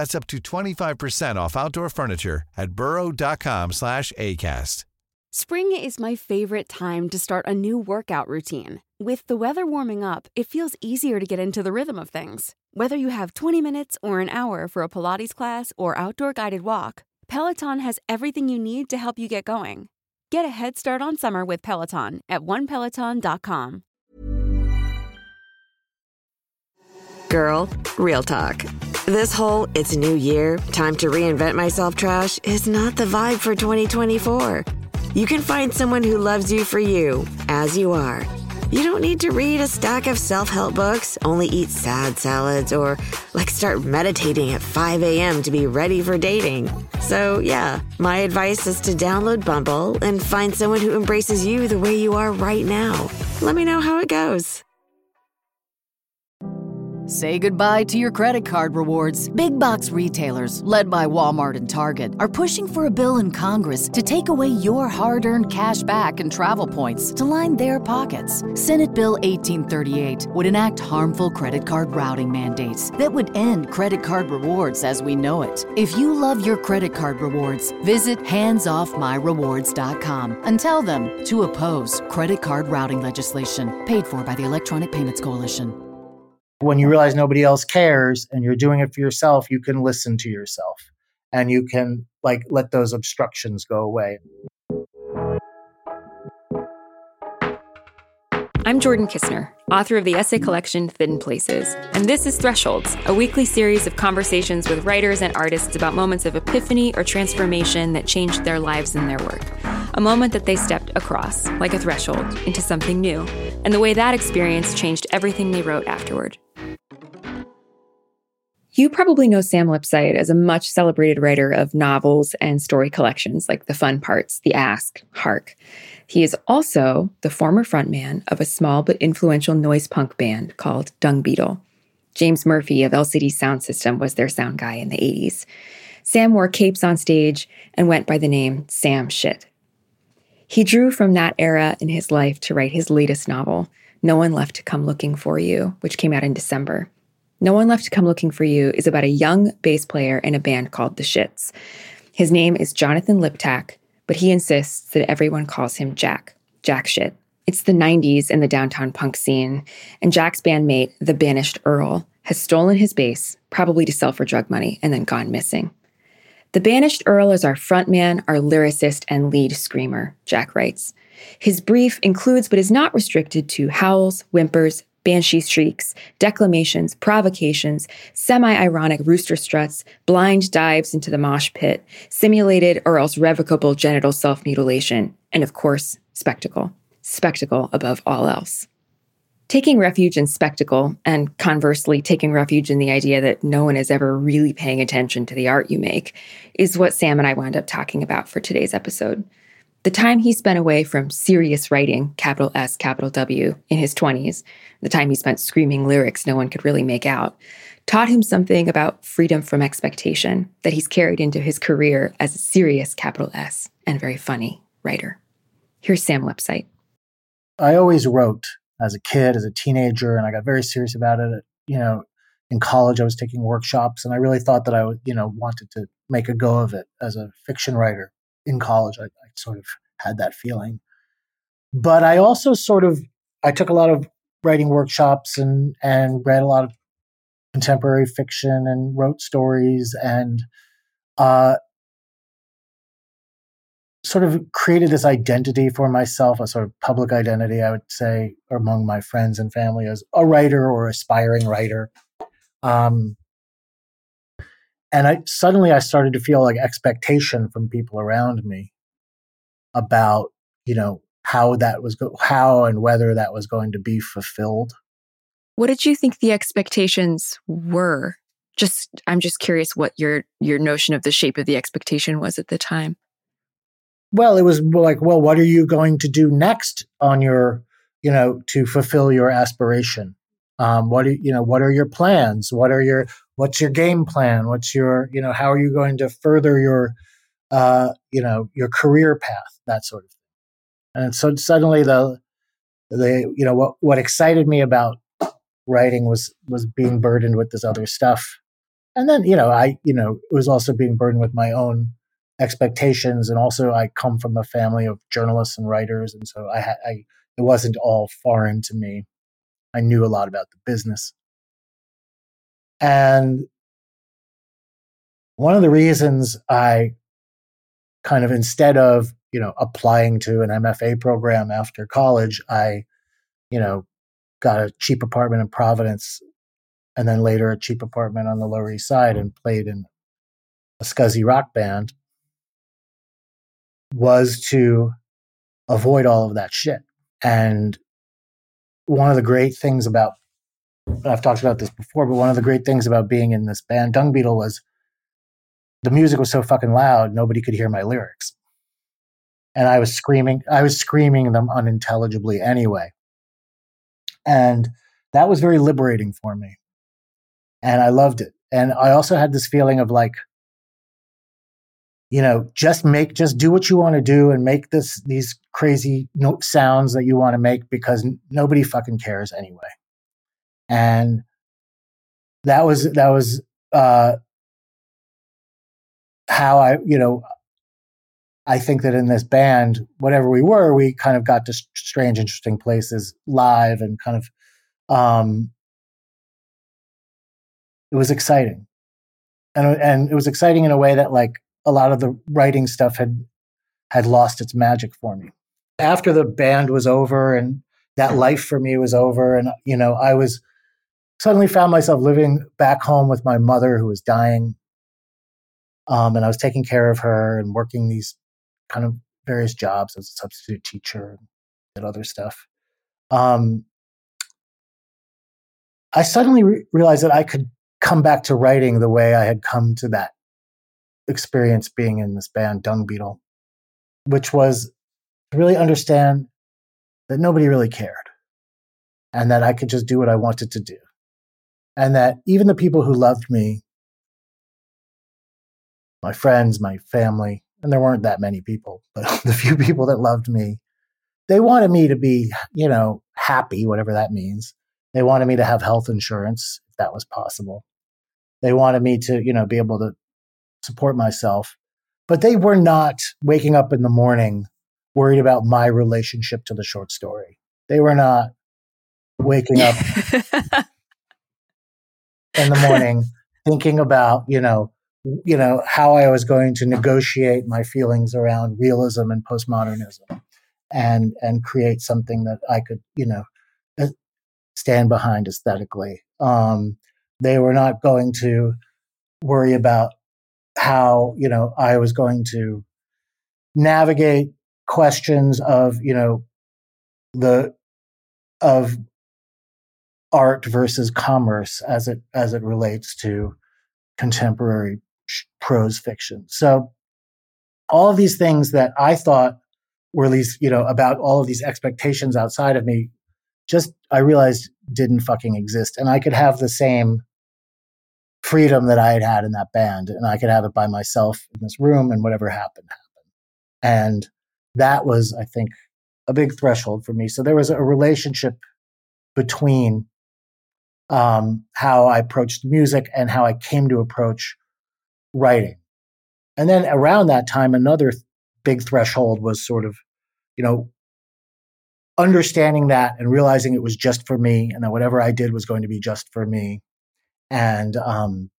That's up to 25% off outdoor furniture at burrow.com slash ACAST. Spring is my favorite time to start a new workout routine. With the weather warming up, it feels easier to get into the rhythm of things. Whether you have 20 minutes or an hour for a Pilates class or outdoor guided walk, Peloton has everything you need to help you get going. Get a head start on summer with Peloton at onepeloton.com. Girl, real talk. This whole it's new year, time to reinvent myself trash is not the vibe for 2024. You can find someone who loves you for you, as you are. You don't need to read a stack of self help books, only eat sad salads, or like start meditating at 5 a.m. to be ready for dating. So, yeah, my advice is to download Bumble and find someone who embraces you the way you are right now. Let me know how it goes. Say goodbye to your credit card rewards. Big box retailers, led by Walmart and Target, are pushing for a bill in Congress to take away your hard earned cash back and travel points to line their pockets. Senate Bill 1838 would enact harmful credit card routing mandates that would end credit card rewards as we know it. If you love your credit card rewards, visit handsoffmyrewards.com and tell them to oppose credit card routing legislation paid for by the Electronic Payments Coalition. When you realize nobody else cares and you're doing it for yourself, you can listen to yourself and you can like let those obstructions go away. I'm Jordan Kisner, author of the essay collection Thin Places, and this is Thresholds, a weekly series of conversations with writers and artists about moments of epiphany or transformation that changed their lives and their work. A moment that they stepped across, like a threshold, into something new, and the way that experience changed everything they wrote afterward. You probably know Sam Lipsyte as a much celebrated writer of novels and story collections like The Fun Parts, The Ask, Hark. He is also the former frontman of a small but influential noise punk band called Dungbeetle. James Murphy of LCD Soundsystem was their sound guy in the 80s. Sam wore capes on stage and went by the name Sam Shit. He drew from that era in his life to write his latest novel, No One Left to Come Looking for You, which came out in December. No One Left to Come Looking for You is about a young bass player in a band called The Shits. His name is Jonathan Liptak, but he insists that everyone calls him Jack, Jack Shit. It's the 90s in the downtown punk scene, and Jack's bandmate, the Banished Earl, has stolen his bass, probably to sell for drug money, and then gone missing. The Banished Earl is our frontman, our lyricist, and lead screamer, Jack writes. His brief includes but is not restricted to howls, whimpers, banshee shrieks, declamations, provocations, semi ironic rooster struts, blind dives into the mosh pit, simulated or else revocable genital self mutilation, and of course, spectacle. Spectacle above all else. Taking refuge in spectacle, and conversely, taking refuge in the idea that no one is ever really paying attention to the art you make, is what Sam and I wound up talking about for today's episode. The time he spent away from serious writing, capital S, capital W, in his 20s, the time he spent screaming lyrics no one could really make out, taught him something about freedom from expectation that he's carried into his career as a serious, capital S, and very funny writer. Here's Sam Lipsyte. I always wrote as a kid, as a teenager, and I got very serious about it. You know, in college, I was taking workshops, and I really thought that I you know, wanted to make a go of it as a fiction writer. In college, I, I sort of had that feeling, but I also sort of I took a lot of writing workshops and and read a lot of contemporary fiction and wrote stories and uh, sort of created this identity for myself, a sort of public identity, I would say, among my friends and family as a writer or aspiring writer. Um, and I suddenly I started to feel like expectation from people around me about, you know, how that was go- how and whether that was going to be fulfilled. What did you think the expectations were? Just I'm just curious what your your notion of the shape of the expectation was at the time. Well, it was like, well, what are you going to do next on your, you know, to fulfill your aspiration? Um, what are you know? What are your plans? What are your what's your game plan? What's your you know? How are you going to further your, uh, you know, your career path? That sort of thing. And so suddenly the the you know what what excited me about writing was was being burdened with this other stuff, and then you know I you know it was also being burdened with my own expectations and also i come from a family of journalists and writers and so i, I it wasn't all foreign to me i knew a lot about the business and one of the reasons i kind of instead of you know applying to an mfa program after college i you know got a cheap apartment in providence and then later a cheap apartment on the lower east side and played in a scuzzy rock band was to avoid all of that shit. And one of the great things about, I've talked about this before, but one of the great things about being in this band, Dungbeetle, was the music was so fucking loud, nobody could hear my lyrics. And I was screaming, I was screaming them unintelligibly anyway. And that was very liberating for me. And I loved it. And I also had this feeling of like, you know, just make, just do what you want to do and make this, these crazy note sounds that you want to make because nobody fucking cares anyway. And that was, that was, uh, how I, you know, I think that in this band, whatever we were, we kind of got to strange, interesting places live and kind of, um, it was exciting. And, and it was exciting in a way that like a lot of the writing stuff had had lost its magic for me. After the band was over and that life for me was over, and you know, I was suddenly found myself living back home with my mother who was dying. Um, and I was taking care of her and working these kind of various jobs as a substitute teacher and other stuff. Um, I suddenly re- realized that I could come back to writing the way I had come to that experience being in this band, Dungbeetle, which was to really understand that nobody really cared and that I could just do what I wanted to do. And that even the people who loved me, my friends, my family, and there weren't that many people, but the few people that loved me, they wanted me to be, you know, happy, whatever that means. They wanted me to have health insurance, if that was possible. They wanted me to, you know, be able to support myself. But they were not waking up in the morning worried about my relationship to the short story. They were not waking up in the morning thinking about, you know, you know, how I was going to negotiate my feelings around realism and postmodernism and and create something that I could, you know, uh, stand behind aesthetically. Um, they were not going to worry about how you know I was going to navigate questions of you know the of art versus commerce as it as it relates to contemporary prose fiction. So all of these things that I thought were these, you know, about all of these expectations outside of me, just I realized didn't fucking exist. And I could have the same freedom that I had had in that band, and I could have it by myself in this room, and whatever happened, happened. And that was, I think, a big threshold for me. So there was a relationship between um, how I approached music and how I came to approach writing. And then around that time, another th- big threshold was sort of, you know, understanding that and realizing it was just for me and that whatever I did was going to be just for me and um,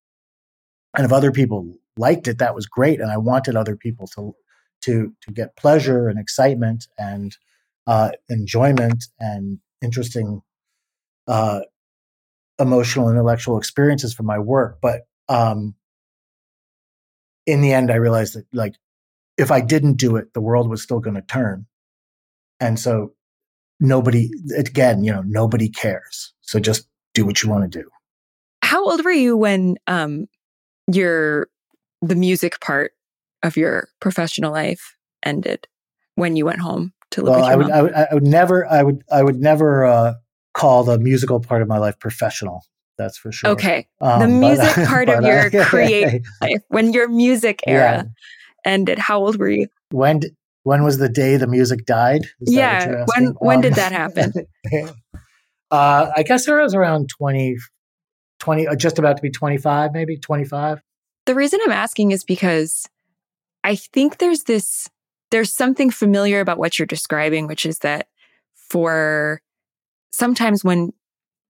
and if other people liked it, that was great, and I wanted other people to to to get pleasure and excitement and uh, enjoyment and interesting uh, emotional intellectual experiences from my work. But um, in the end, I realized that like if I didn't do it, the world was still going to turn, and so nobody again, you know, nobody cares. So just do what you want to do. How old were you when um, your the music part of your professional life ended? When you went home to live well, with your I would, mom? I would, I would never, I would, I would never uh, call the musical part of my life professional. That's for sure. Okay, the Um, but- music part of but, uh, your creative life when your music Yeah. era ended. How old were you? When d- when was the day the music died? Is yeah, when when Um, did that happen? uh, I guess I was around 20, 20 uh, just about to be 25, maybe 25. The reason I'm asking is because I think there's this, there's something familiar about what you're describing, which is that for sometimes when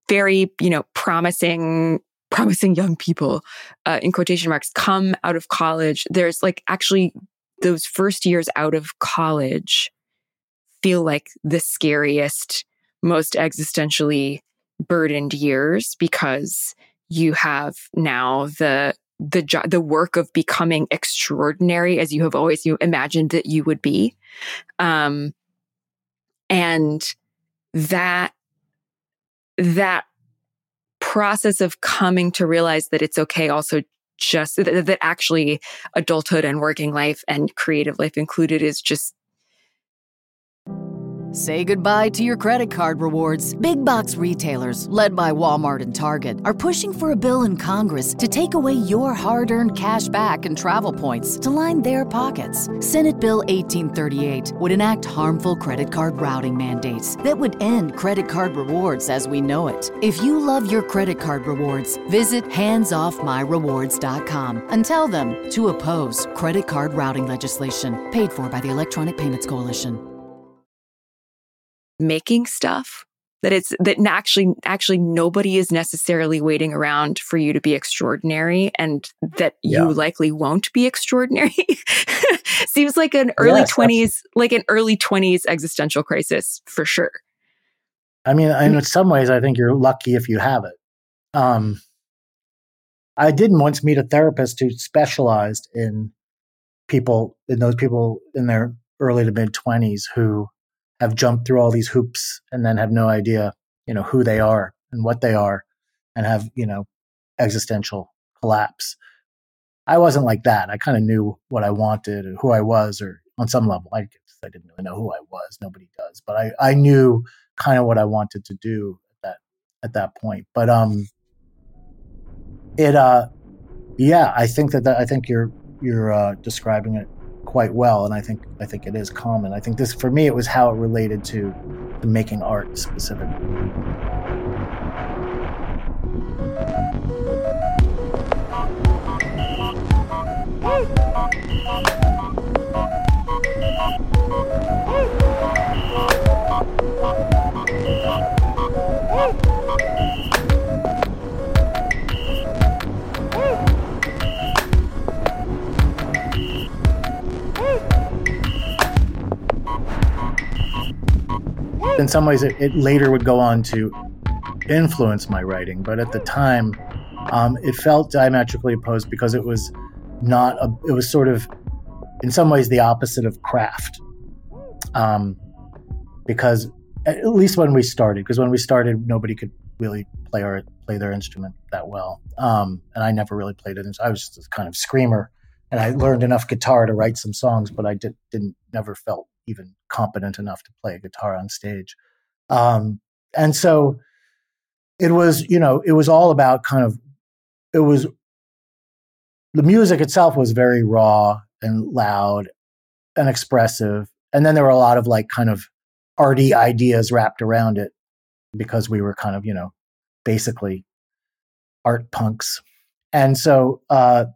very, you know, promising, promising young people, uh, in quotation marks, come out of college, there's like actually those first years out of college feel like the scariest, most existentially burdened years because you have now the the jo- the work of becoming extraordinary as you have always you imagined that you would be. Um and that that process of coming to realize that it's okay also just that, that actually adulthood and working life and creative life included is just Say goodbye to your credit card rewards. Big box retailers, led by Walmart and Target, are pushing for a bill in Congress to take away your hard earned cash back and travel points to line their pockets. Senate Bill 1838 would enact harmful credit card routing mandates that would end credit card rewards as we know it. If you love your credit card rewards, visit handsoffmyrewards.com and tell them to oppose credit card routing legislation paid for by the Electronic Payments Coalition. Making stuff that it's that actually actually nobody is necessarily waiting around for you to be extraordinary and that Yeah. you likely won't be extraordinary seems like an early Yes, 20s like an early 20s existential crisis for sure I mean, and in some ways, I think you're lucky if you have it. Um, I didn't once meet a therapist who specialized in people, in those people in their early to mid 20s who have jumped through all these hoops and then have no idea, you know, who they are and what they are and have, you know, existential collapse. I wasn't like that. I kind of knew what I wanted or who I was, or on some level, I, I didn't really know who I was. Nobody does, but I, I knew kind of what I wanted to do at that at that point. But um, it uh, yeah, I think that, that I think you're you're uh, describing it quite well, and I think I think it is common. I think this for me, it was how it related to, making art specifically. Some ways it, it later would go on to influence my writing but at the time um, it felt diametrically opposed because it was not a, it was sort of in some ways the opposite of craft. Um, because at least when we started because when we started nobody could really play or play their instrument that well. Um, and i never really played it i was just a kind of screamer and i learned enough guitar to write some songs but i did, didn't never felt even competent enough to play guitar on stage. Um, and so it was you know it was all about kind of it was the music itself was very raw and loud and expressive. And then there were a lot of like kind of arty ideas wrapped around it because we were kind of you know basically art punks. And so uh,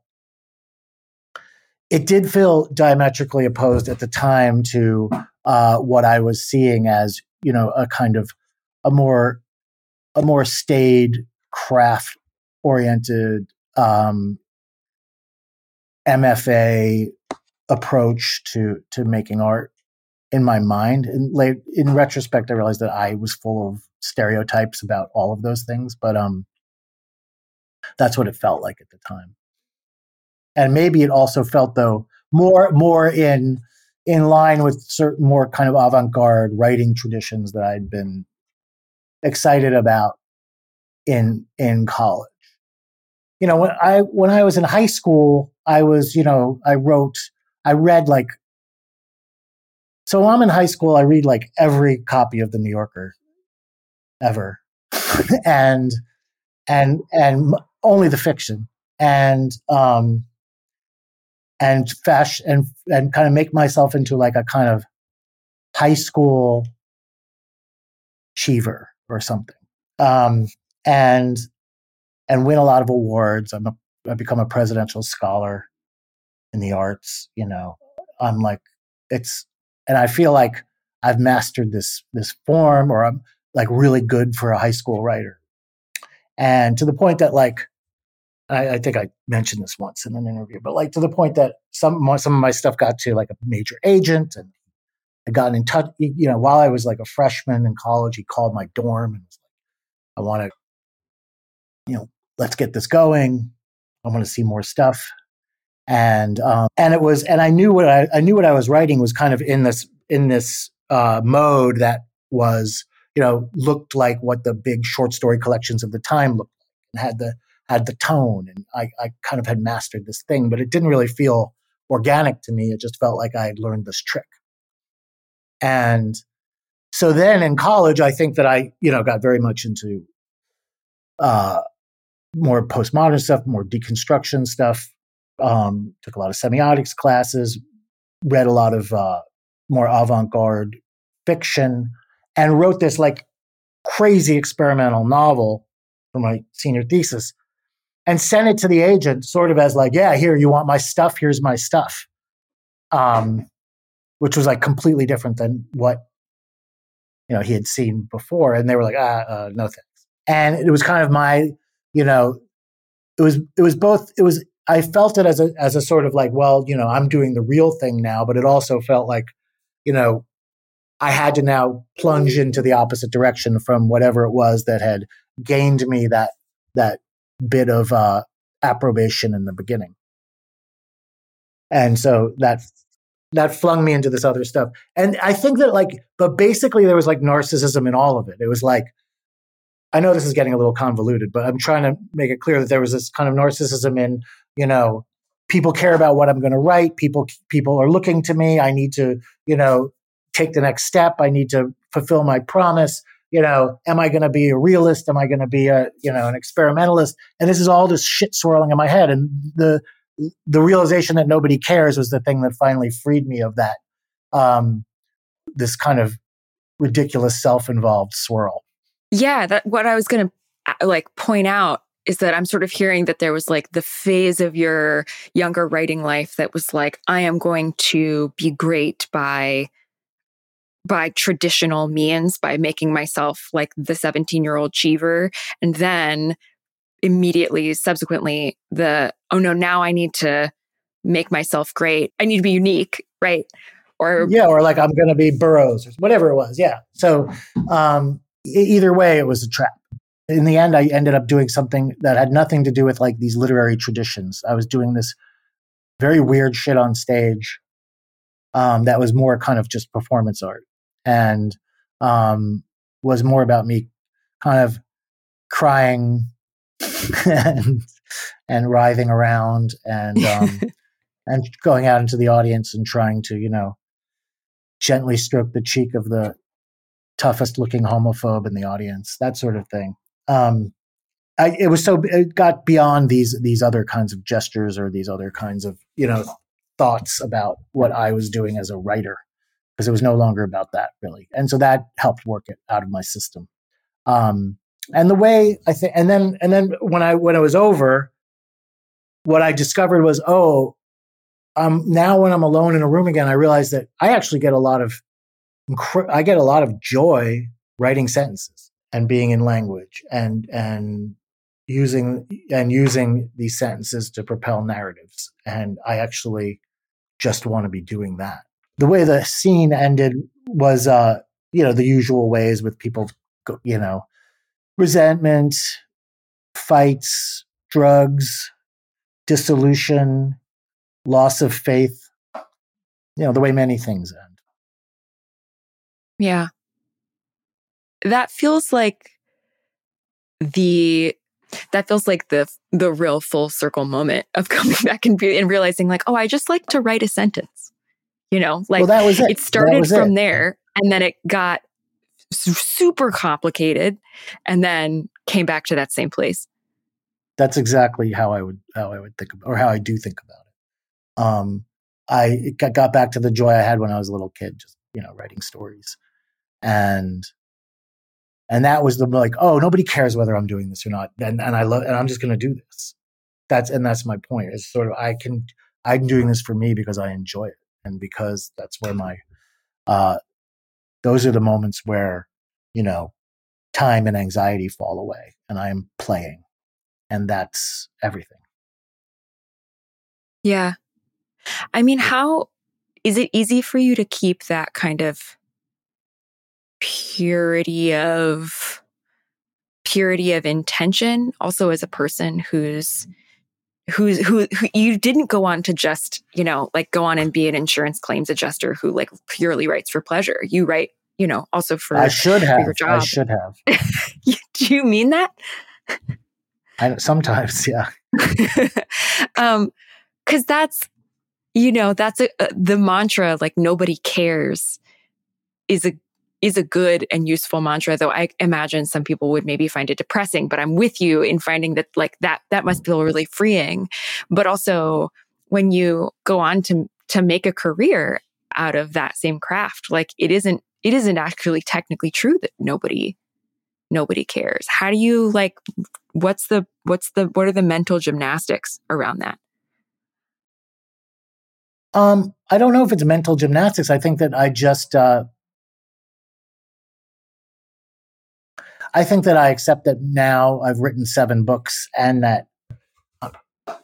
it did feel diametrically opposed at the time to uh, what I was seeing as you know a kind of a more a more staid craft oriented um, MFA approach to to making art in my mind. In late in retrospect, I realized that I was full of stereotypes about all of those things, but um, that's what it felt like at the time. And maybe it also felt though more more in in line with certain more kind of avant-garde writing traditions that I'd been excited about in in college. You know, when I when I was in high school, I was, you know, I wrote I read like so while I'm in high school, I read like every copy of the New Yorker ever. and and and only the fiction. And um and fashion and and kind of make myself into like a kind of high school Cheever or something. Um, and and win a lot of awards. I'm a, I become a presidential scholar in the arts. You know, I'm like it's, and I feel like I've mastered this this form, or I'm like really good for a high school writer. And to the point that like, I, I think I mentioned this once in an interview, but like to the point that some some of my stuff got to like a major agent and I got in touch, you know, while I was like a freshman in college, he called my dorm and was like, I want to, you know, let's get this going. I want to see more stuff. And, um, and it was, and I knew what I, I knew what I was writing was kind of in this, in this, uh, mode that was, you know, looked like what the big short story collections of the time looked like and had the, had the tone. And I, I kind of had mastered this thing, but it didn't really feel organic to me. It just felt like I had learned this trick. And so then in college, I think that I, you know, got very much into uh, more postmodern stuff, more deconstruction stuff. Um, took a lot of semiotics classes, read a lot of uh, more avant-garde fiction, and wrote this like crazy experimental novel for my senior thesis, and sent it to the agent, sort of as like, "Yeah, here, you want my stuff? Here's my stuff." Um, which was like completely different than what you know he had seen before and they were like ah uh, no thanks and it was kind of my you know it was it was both it was i felt it as a as a sort of like well you know i'm doing the real thing now but it also felt like you know i had to now plunge into the opposite direction from whatever it was that had gained me that that bit of uh approbation in the beginning and so that that flung me into this other stuff. And I think that like, but basically there was like narcissism in all of it. It was like, I know this is getting a little convoluted, but I'm trying to make it clear that there was this kind of narcissism in, you know, people care about what I'm going to write. People, people are looking to me. I need to, you know, take the next step. I need to fulfill my promise. You know, am I going to be a realist? Am I going to be a, you know, an experimentalist? And this is all this shit swirling in my head. And the, the realization that nobody cares was the thing that finally freed me of that um, this kind of ridiculous self-involved swirl yeah that what i was going to uh, like point out is that i'm sort of hearing that there was like the phase of your younger writing life that was like i am going to be great by by traditional means by making myself like the 17 year old Cheever and then immediately subsequently the oh no now i need to make myself great. I need to be unique right? Or yeah or like i'm to be burroughs or whatever it was yeah. So um either way it was a trap. In the end i ended up doing something that had nothing to do with like these literary traditions. I was doing this very weird shit on stage um, that was more kind of just performance art and um, was more about me kind of crying and and writhing around and um, and going out into the audience and trying to you know gently stroke the cheek of the toughest looking homophobe in the audience that sort of thing. Um, I, it was so it got beyond these these other kinds of gestures or these other kinds of you know thoughts about what I was doing as a writer because it was no longer about that really and so that helped work it out of my system um, and the way I think, and then and then when I when it was over, what I discovered was, oh, um, now when I'm alone in a room again, I realize that I actually get a lot of, I get a lot of joy writing sentences and being in language and and using and using these sentences to propel narratives. And I actually just want to be doing that. The way the scene ended was, uh, you know, the usual ways with people, you know, resentment, fights, drugs, dissolution, loss of faith, you know, the way many things end. Yeah. That feels like the that feels like the the real full circle moment of coming back and, be, and realizing like oh i just like to write a sentence you know like well, that was it. it started from it. there and then it got super complicated and then came back to that same place. That's exactly how i would how i would think about or how i do think about it. Um i got back to the joy i had when i was a little kid just you know writing stories. And and that was the like oh nobody cares whether i'm doing this or not and, and i love and i'm just going to do this. That's and that's my point is sort of i can i'm doing this for me because i enjoy it and because that's where my uh those are the moments where you know time and anxiety fall away and i'm playing and that's everything. Yeah. I mean how is it easy for you to keep that kind of purity of purity of intention also as a person who's who's who, who you didn't go on to just you know like go on and be an insurance claims adjuster who like purely writes for pleasure. You write you know also for i should have your job. i should have. Do you mean that? I, sometimes yeah. Um because that's you know that's a, a, the mantra like nobody cares is a is a good and useful mantra though i imagine some people would maybe find it depressing but i'm with you in finding that like that that must feel really freeing. But also when you go on to to make a career out of that same craft like it isn't it isn't actually technically true that nobody nobody cares. How do you like what's the what's the what are the mental gymnastics around that? Um i don't know if it's mental gymnastics. I think that i just uh I think that I accept that now I've written seven books and that uh,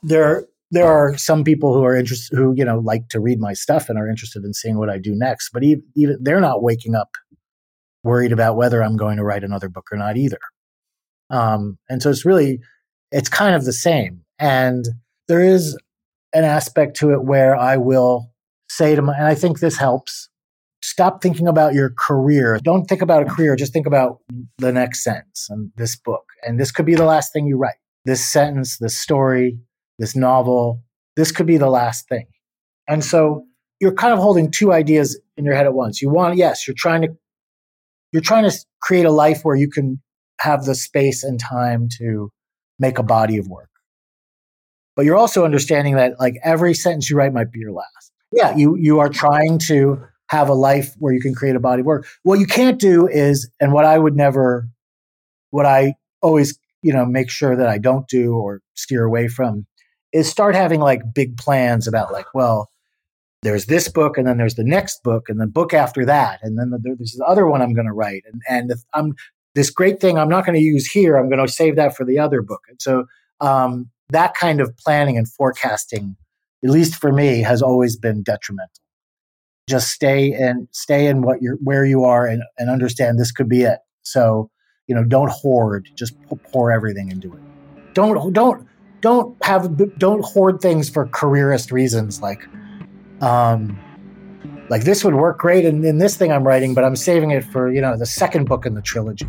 there there are some people who are interested who you know like to read my stuff and are interested in seeing what I do next. But even, even they're not waking up worried about whether I'm going to write another book or not either. Um, and so it's really it's kind of the same. And there is an aspect to it where I will say to my and I think this helps stop thinking about your career. Don't think about a career. Just think about the next sentence and this book. And this could be the last thing you write. This sentence, this story, this novel, this could be the last thing. And so you're kind of holding two ideas in your head at once. You want, yes, you're trying to, you're trying to create a life where you can have the space and time to make a body of work. But you're also understanding that like every sentence you write might be your last. Yeah, you you are trying to have a life where you can create a body of work. What you can't do is, and what I would never, what I always, you know, make sure that I don't do or steer away from is start having like big plans about like, well, there's this book and then there's the next book and the book after that. And then there's the other one I'm going to write. And, and I'm this great thing I'm not going to use here. I'm going to save that for the other book. And so, um, that kind of planning and forecasting, at least for me, has always been detrimental just stay and stay in what you're where you are and, and understand this could be it. So, you know, don't hoard, just pour everything into it. Don't don't don't have don't hoard things for careerist reasons like um like this would work great in, in this thing I'm writing, but I'm saving it for, you know, the second book in the trilogy.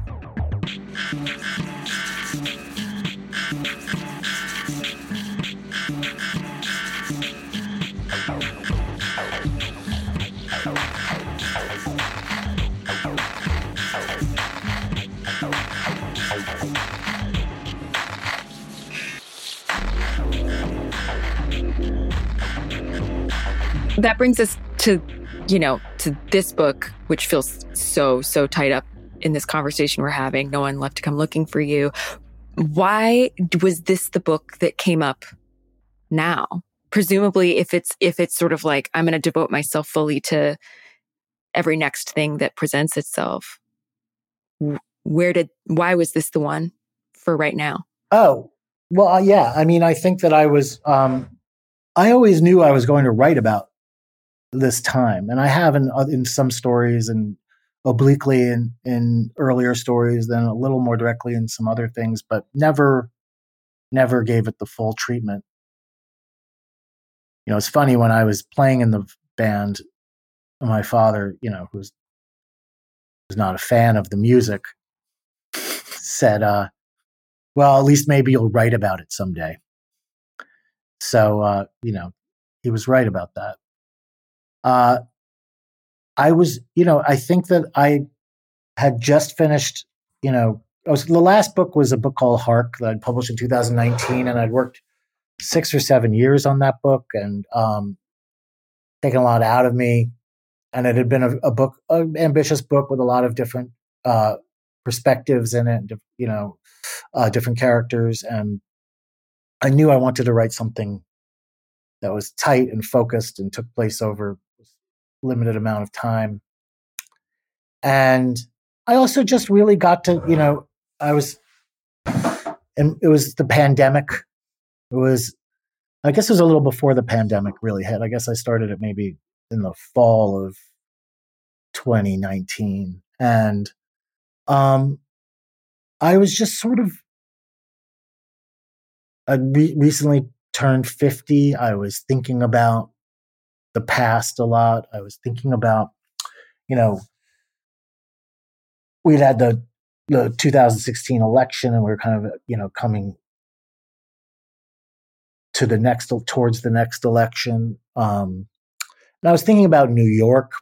That brings us to, you know, to this book, which feels so, so tied up in this conversation we're having. No one left to come looking for you. Why was this the book that came up now? Presumably, if it's if it's sort of like I'm going to devote myself fully to every next thing that presents itself. Where did why was this the one for right now? Oh, well, uh, yeah. I mean, I think that I was. Um, I always knew I was going to write about this time, and I have in in some stories and obliquely in in earlier stories, then a little more directly in some other things, but never never gave it the full treatment. You know, it's funny when I was playing in the band, my father, you know, who's was not a fan of the music, said, uh, "Well, at least maybe you'll write about it someday." So, uh, you know, he was right about that. Uh, I was, you know, I think that I had just finished, you know, was, the last book was a book called Hark that I'd published in 2019, and I'd worked six or seven years on that book and um, taken a lot out of me. And it had been a, a book, an ambitious book with a lot of different uh, perspectives in it, you know, uh, different characters. And I knew I wanted to write something that was tight and focused and took place over limited amount of time. And I also just really got to, you know, I was, and it was the pandemic. It was, I guess it was a little before the pandemic really hit. I guess I started it maybe in the fall of 2019. And um, I was just sort of, I re- recently turned 50. I was thinking about the past a lot. I was thinking about, you know, we'd had the the 2016 election and we are kind of you know coming to the next towards the next election. Um, and i was thinking about new york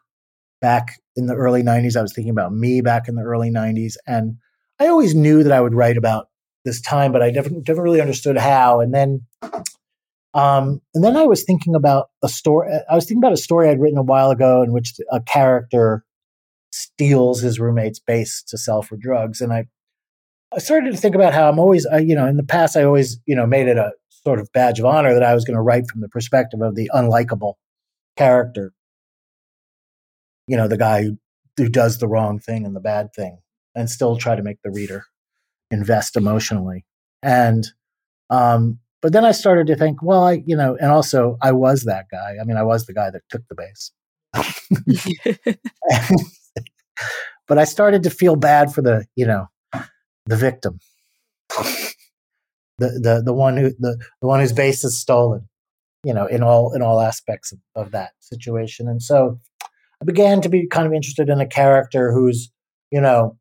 back in the early 90s i was thinking about me back in the early 90s and i always knew that i would write about this time but i never, never really understood how. And then um, and then i was thinking about a story i was thinking about a story i'd written a while ago in which a character steals his roommate's bass to sell for drugs. And I, I started to think about how I'm always, I, you know, in the past, I always, you know, made it a sort of badge of honor that I was going to write from the perspective of the unlikable character. You know, the guy who, who does the wrong thing and the bad thing and still try to make the reader invest emotionally. And, um, but then I started to think, well, I, you know, and also I was that guy. I mean, I was the guy that took the bass. but I started to feel bad for the, you know, the victim, the the the one who the the one whose bass is stolen, you know, in all in all aspects of, of that situation. And so I began to be kind of interested in a character who's, you know,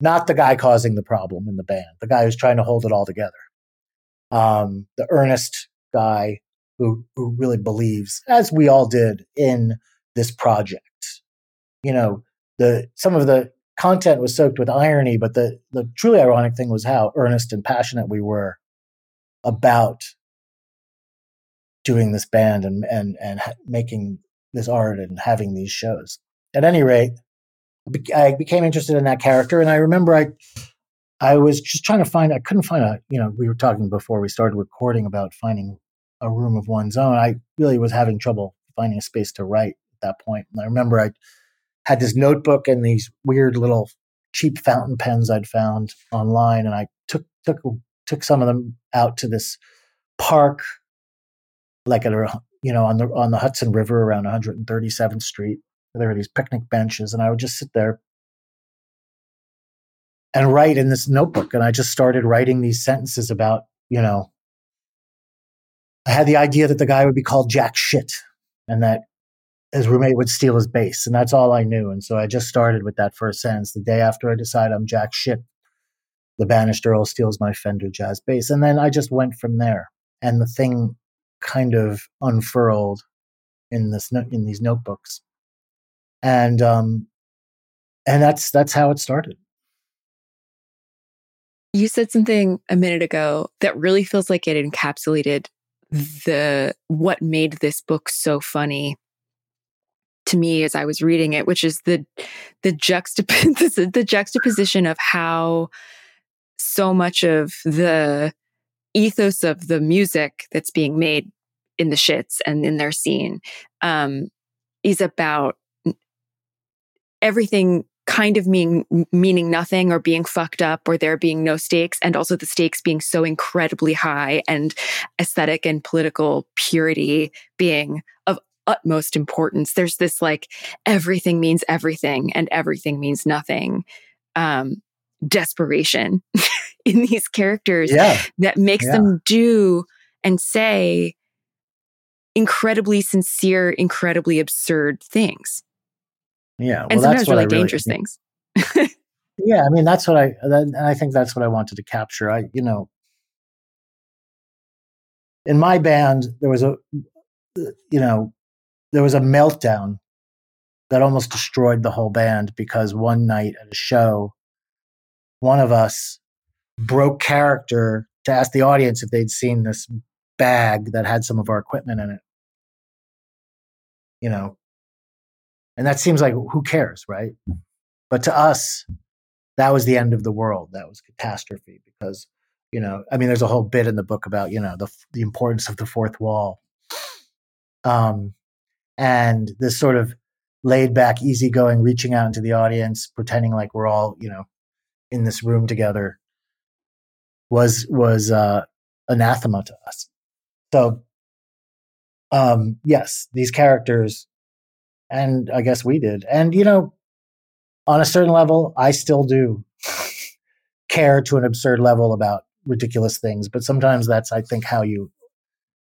not the guy causing the problem in the band, the guy who's trying to hold it all together. Um, the earnest guy who who really believes, as we all did, in this project. You know, the some of the content was soaked with irony, but the the truly ironic thing was how earnest and passionate we were about doing this band and and and making this art and having these shows. At any rate, I became interested in that character, and I remember I I was just trying to find. I couldn't find a. You know, we were talking before we started recording about finding a room of one's own. I really was having trouble finding a space to write at that point. And I remember I had this notebook and these weird little cheap fountain pens I'd found online, and I took took took some of them out to this park, like at a you know on the on the Hudson River around 137th Street. There were these picnic benches, and I would just sit there and write in this notebook. And I just started writing these sentences about you know. I had the idea that the guy would be called Jack Shit, and that his roommate would steal his bass, and that's all I knew. And so I just started with that first sentence. The day after I decide I'm jack shit, the banished earl steals my Fender jazz bass, and then I just went from there. And the thing kind of unfurled in this in these notebooks, and um, and that's that's how it started. You said something a minute ago that really feels like it encapsulated the what made this book so funny to me as I was reading it, which is the the juxtap- the juxtaposition of how so much of the ethos of the music that's being made in the shits and in their scene um, is about everything kind of mean, meaning nothing or being fucked up or there being no stakes and also the stakes being so incredibly high and aesthetic and political purity being of utmost importance. There's this like everything means everything and everything means nothing. Um, desperation in these characters yeah. that makes Yeah. them do and say incredibly sincere, incredibly absurd things. Yeah. Well, and that's sometimes really really- dangerous things. Yeah, I mean that's what I and I think that's what I wanted to capture. I you know in my band there was a you know there was a meltdown that almost destroyed the whole band because one night at a show one of us broke character to ask the audience if they'd seen this bag that had some of our equipment in it. You know, and that seems like who cares, right? But to us, that was the end of the world. That was catastrophe because, you know, I mean, there's a whole bit in the book about, you know, the, the importance of the fourth wall. Um, and this sort of laid back, easygoing, reaching out into the audience, pretending like we're all, you know, in this room together was, was, uh, anathema to us. So, um, yes, these characters, and I guess we did. And, you know, on a certain level, I still do care to an absurd level about ridiculous things. But sometimes that's, I think, how you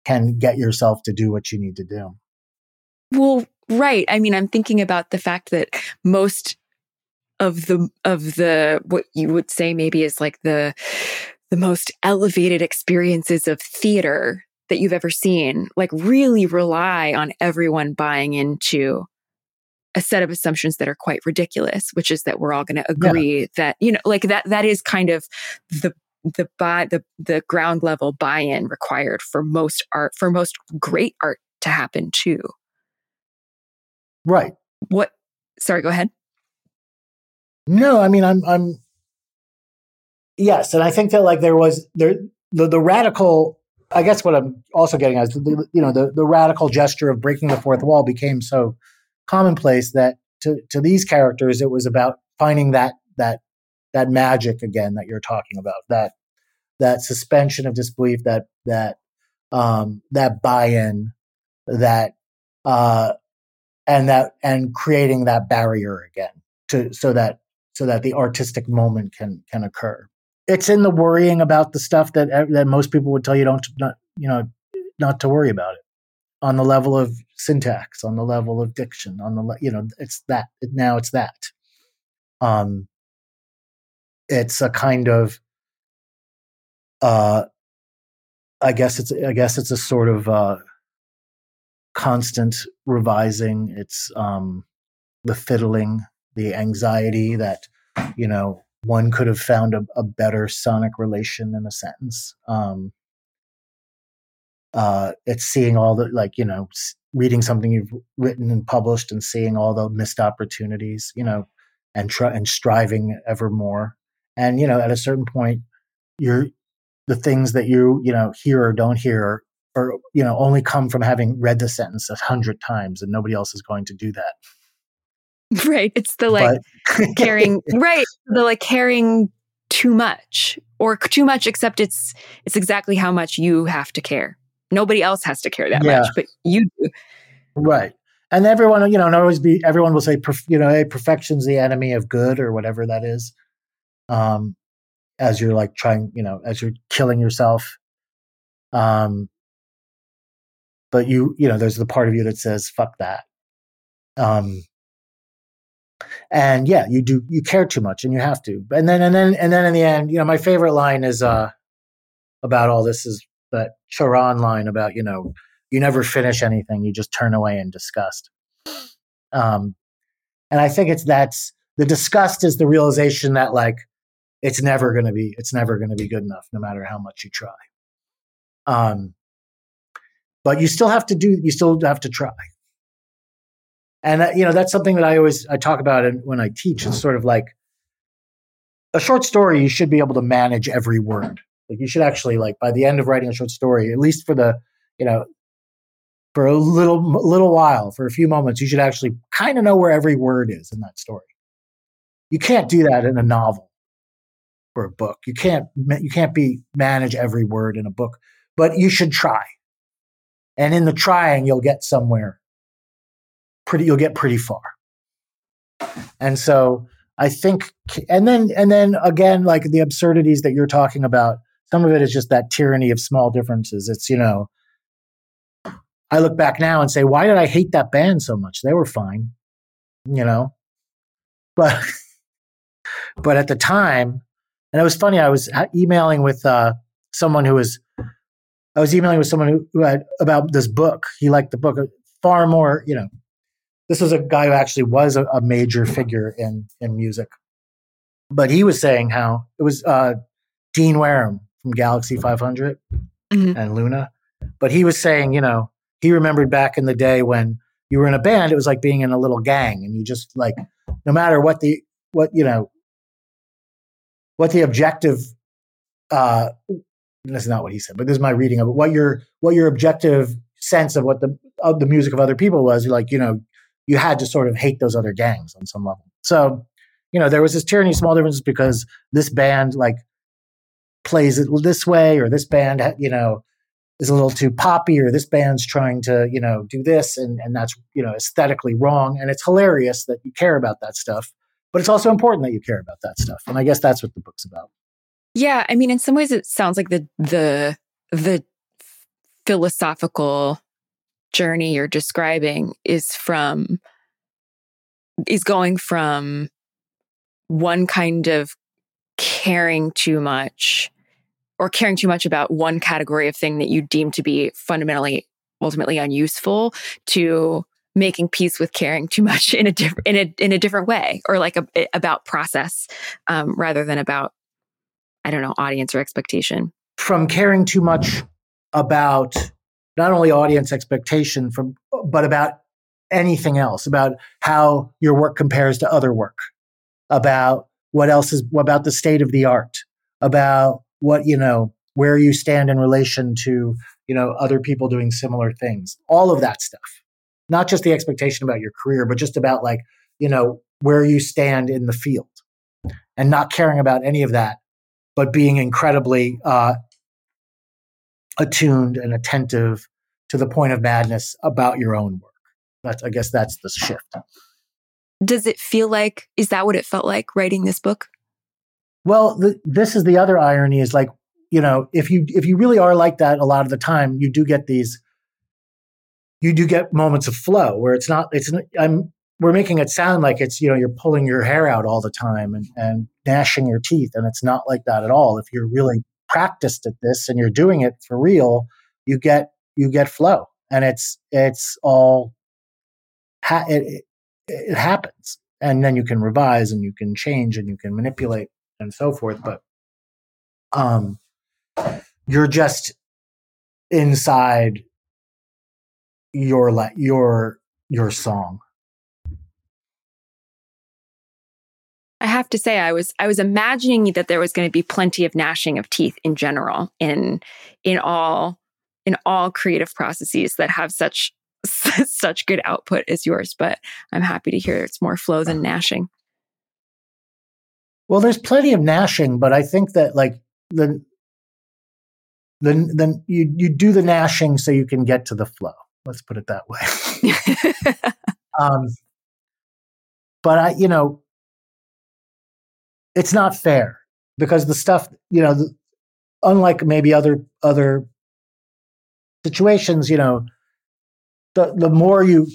can get yourself to do what you need to do. Well, right. I mean, I'm thinking about the fact that most of the of the what you would say maybe is like the the most elevated experiences of theater that you've ever seen like really rely on everyone buying into a set of assumptions that are quite ridiculous which is that we're all going to agree that you know like that that is kind of the the buy the the ground level buy-in required for most art for most great art to happen too Right. what sorry go ahead No, I mean, I'm, I'm, yes. And I think that like there was there, the, the radical, I guess what I'm also getting at is, the, you know, the, the radical gesture of breaking the fourth wall became so commonplace that to, to these characters, it was about finding that, that, that magic again that you're talking about, that, that suspension of disbelief, that, that, um, that buy-in, that, uh, and that, and creating that barrier again to, so that, so that the artistic moment can, can occur. It's in the worrying about the stuff that, that most people would tell you don't, not, you know, not to worry about it on the level of syntax, on the level of diction, on the, you know, it's that now it's that. Um, it's a kind of, uh, I guess it's, I guess it's a sort of, uh, constant revising. It's, um, the fiddling, the anxiety that, you know, one could have found a, a better sonic relation in a sentence. Um, uh, it's seeing all the like you know reading something you've written and published and seeing all the missed opportunities you know and try and striving ever more and you know at a certain point you're the things that you you know hear or don't hear or you know only come from having read the sentence a hundred times and nobody else is going to do that right it's the like but caring right the like caring too much or too much except it's it's exactly how much you have to care nobody else has to care that Yeah. much but you do Right. And everyone, you know, and always be, everyone will say, perf- you know, hey, perfection's the enemy of good or whatever that is. Um, as you're like trying, you know, as you're killing yourself. Um, but you, you know, there's the part of you that says, fuck that. Um, and yeah, you do, you care too much and you have to. And then, and then, and then in the end, you know, my favorite line is, uh, about all this is that Charon line about, you know, you never finish anything you just turn away in disgust. Um, and i think it's that's the disgust is the realization that like it's never going to be it's never going to be good enough no matter how much you try. Um, but you still have to do you still have to try and uh, you know that's something that i always i talk about it when i teach it's sort of like a short story you should be able to manage every word like you should actually like by the end of writing a short story at least for the you know for a little little while, for a few moments, you should actually kind of know where every word is in that story. You can't do that in a novel or a book. You can't you can't be manage every word in a book, but you should try. And in the trying, you'll get somewhere pretty you'll get pretty far. And so I think and then and then again like the absurdities that you're talking about some of it is just that tyranny of small differences. It's you know I look back now and say why did I hate that band so much? They were fine. You know. But but at the time and it was funny I was emailing with uh, someone who was I was emailing with someone who, who had about this book. He liked the book far more, you know, this was a guy who actually was a, a major figure in in music. But he was saying how it was uh, Dean Wareham from Galaxie 500 mm-hmm. and Luna. But he was saying, you know, he remembered back in the day when you were in a band, it was like being in a little gang, and you just like, no matter what the what you know, what the objective. Uh, that's not what he said, but this is my reading of it. What your what your objective sense of what the of the music of other people was, like you know, you had to sort of hate those other gangs on some level. So, you know, there was this tyranny, of small differences because this band like plays it this way, or this band, you know, is a little too poppy, or this band's trying to, you know, do this, and and that's you know aesthetically wrong. And it's hilarious that you care about that stuff, but it's also important that you care about that stuff. And I guess that's what the book's about. Yeah, I mean, in some ways, it sounds like the the the philosophical journey you're describing is from is going from one kind of caring too much or caring too much about one category of thing that you deem to be fundamentally ultimately unuseful to making peace with caring too much in a different in a in a different way or like a, about process um, rather than about i don't know audience or expectation. From caring too much about not only audience expectation from but about anything else about how your work compares to other work about what else is about the state of the art about what you know where you stand in relation to you know other people doing similar things all of that stuff. Not just the expectation about your career but just about like you know where you stand in the field and not caring about any of that but being incredibly uh, attuned and attentive to the point of madness about your own work. That's, I guess that's the shift. Does it feel like, is that what it felt like writing this book? Well, the, this is the other irony is like, you know, if you, if you really are like that a lot of the time, you do get these, you do get moments of flow where it's not, it's, I'm, we're making it sound like it's, you know, you're pulling your hair out all the time and, and gnashing your teeth. And it's not like that at all. If you're really practiced at this and you're doing it for real, you get you get flow, and it's it's all ha- it, it, it happens, and then you can revise and you can change and you can manipulate and so forth. But um, you're just inside your your your song have to say I was I was imagining that there was going to be plenty of gnashing of teeth in general in in all in all creative processes that have such such good output as yours but I'm happy to hear it's more flow than gnashing. Well there's plenty of gnashing but I think that like the then then you you do the gnashing so you can get to the flow. Let's put it that way. um but I you know it's not fair because the stuff you know the, unlike maybe other other situations you know the the more you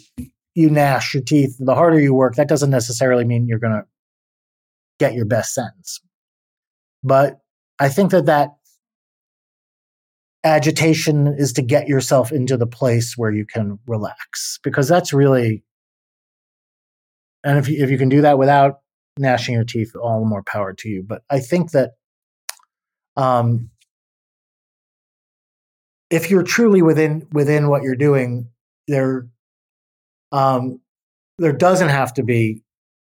you gnash your teeth the harder you work that doesn't necessarily mean you're going to get your best sentence. But i think that that agitation is to get yourself into the place where you can relax because that's really and if you, if you can do that without gnashing your teeth, all the more power to you. But I think that um, if you're truly within within what you're doing, there um, there doesn't have to be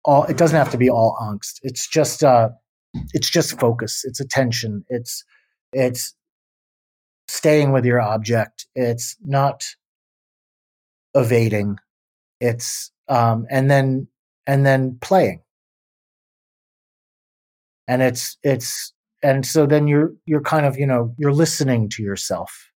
all. It doesn't have to be all angst. It's just uh, it's just focus. It's attention. It's it's staying with your object. It's not evading. It's um, and then and then playing and it's it's and so then you're you're kind of you know you're listening to yourself.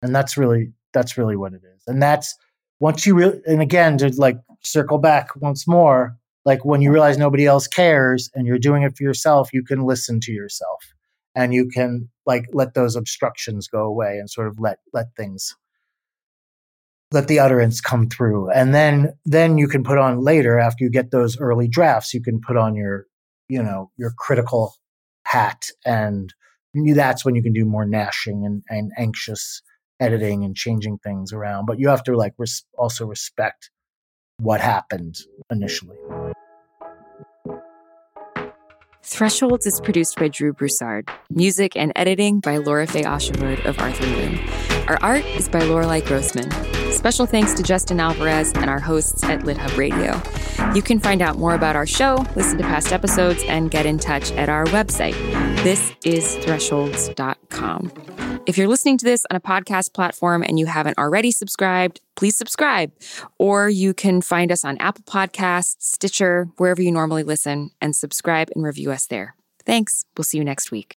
And that's really that's really what it is. And that's once you re- and again to like circle back once more, like when you realize nobody else cares and you're doing it for yourself, you can listen to yourself. And you can like let those obstructions go away and sort of let let things let the utterance come through. And then then you can put on later after you get those early drafts you can put on your you know your critical hat and that's when you can do more gnashing and, and anxious editing and changing things around but you have to like res- also respect what happened initially Thresholds is produced by Drew Broussard. Music and editing by Laura Faye Ashamud of Arthur Moon. Our art is by Lorelei Grossman. Special thanks to Justin Alvarez and our hosts at LitHub Radio. You can find out more about our show, listen to past episodes, and get in touch at our website. This is thresholds.com. If you're listening to this on a podcast platform and you haven't already subscribed, please subscribe. Or you can find us on Apple Podcasts, Stitcher, wherever you normally listen, and subscribe and review us there. Thanks. We'll see you next week.